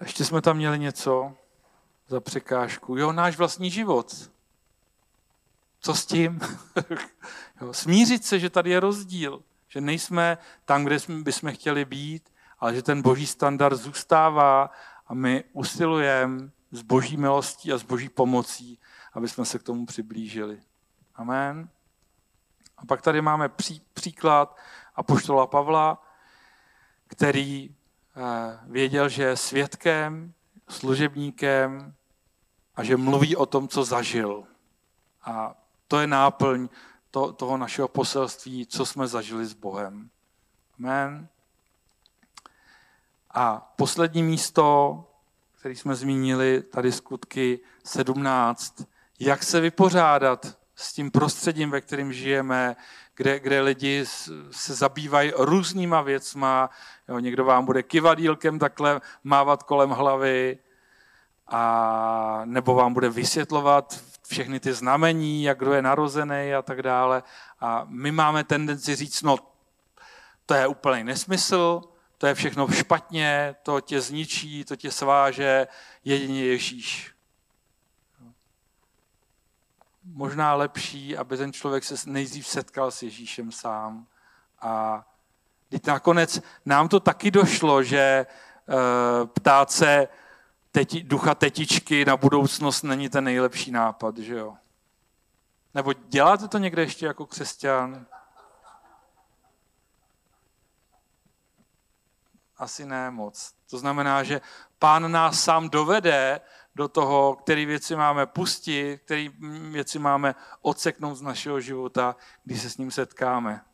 B: A ještě jsme tam měli něco za překážku. Jo, náš vlastní život. Co s tím? jo, smířit se, že tady je rozdíl. Že nejsme tam, kde bychom chtěli být, ale že ten boží standard zůstává a my usilujeme s boží milostí a s boží pomocí, aby jsme se k tomu přiblížili. Amen. A pak tady máme pří, příklad apoštola Pavla, který eh, věděl, že je svědkem, služebníkem a že mluví o tom, co zažil. A to je náplň to, toho našeho poselství, co jsme zažili s Bohem. Amen. A poslední místo, který jsme zmínili, tady skutky 17, jak se vypořádat s tím prostředím, ve kterém žijeme, kde, kde lidi se zabývají různýma věcma. Jo, někdo vám bude kivadílkem takhle mávat kolem hlavy, a nebo vám bude vysvětlovat všechny ty znamení, jak kdo je narozený a tak dále. A my máme tendenci říct, no to je úplný nesmysl, to je všechno špatně, to tě zničí, to tě sváže, jedině Ježíš. Možná lepší, aby ten člověk se nejdřív setkal s Ježíšem sám. A teď nakonec nám to taky došlo, že e, ptát se teti, ducha tetičky na budoucnost není ten nejlepší nápad, že jo? Nebo děláte to někde ještě jako křesťan? Asi ne moc. To znamená, že pán nás sám dovede do toho, které věci máme pustit, které věci máme odseknout z našeho života, když se s ním setkáme.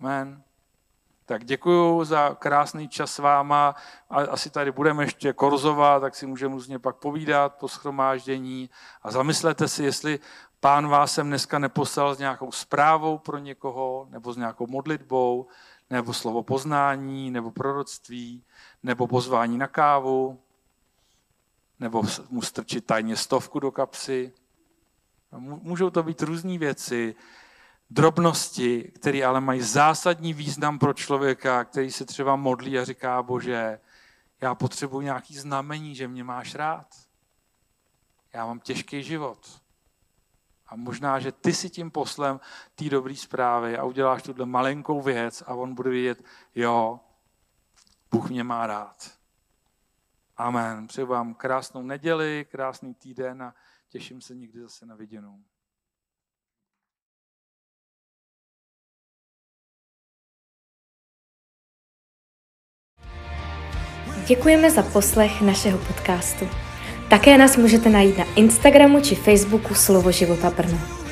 B: Amen. Tak děkuji za krásný čas s váma. A asi tady budeme ještě korzovat, tak si můžeme různě pak povídat po schromáždění. A zamyslete si, jestli pán vás sem dneska neposlal s nějakou zprávou pro někoho, nebo s nějakou modlitbou, nebo slovo poznání, nebo proroctví, nebo pozvání na kávu, nebo mu strčit tajně stovku do kapsy. Můžou to být různé věci, drobnosti, které ale mají zásadní význam pro člověka, který se třeba modlí a říká, bože, já potřebuji nějaký znamení, že mě máš rád. Já mám těžký život. A možná, že ty si tím poslem té dobré zprávy a uděláš tuhle malinkou věc a on bude vědět, jo, Bůh mě má rád. Amen. Přeju vám krásnou neděli, krásný týden a těším se někdy zase na viděnou.
A: Děkujeme za poslech našeho podcastu. Také nás můžete najít na Instagramu či Facebooku Slovo života Brno.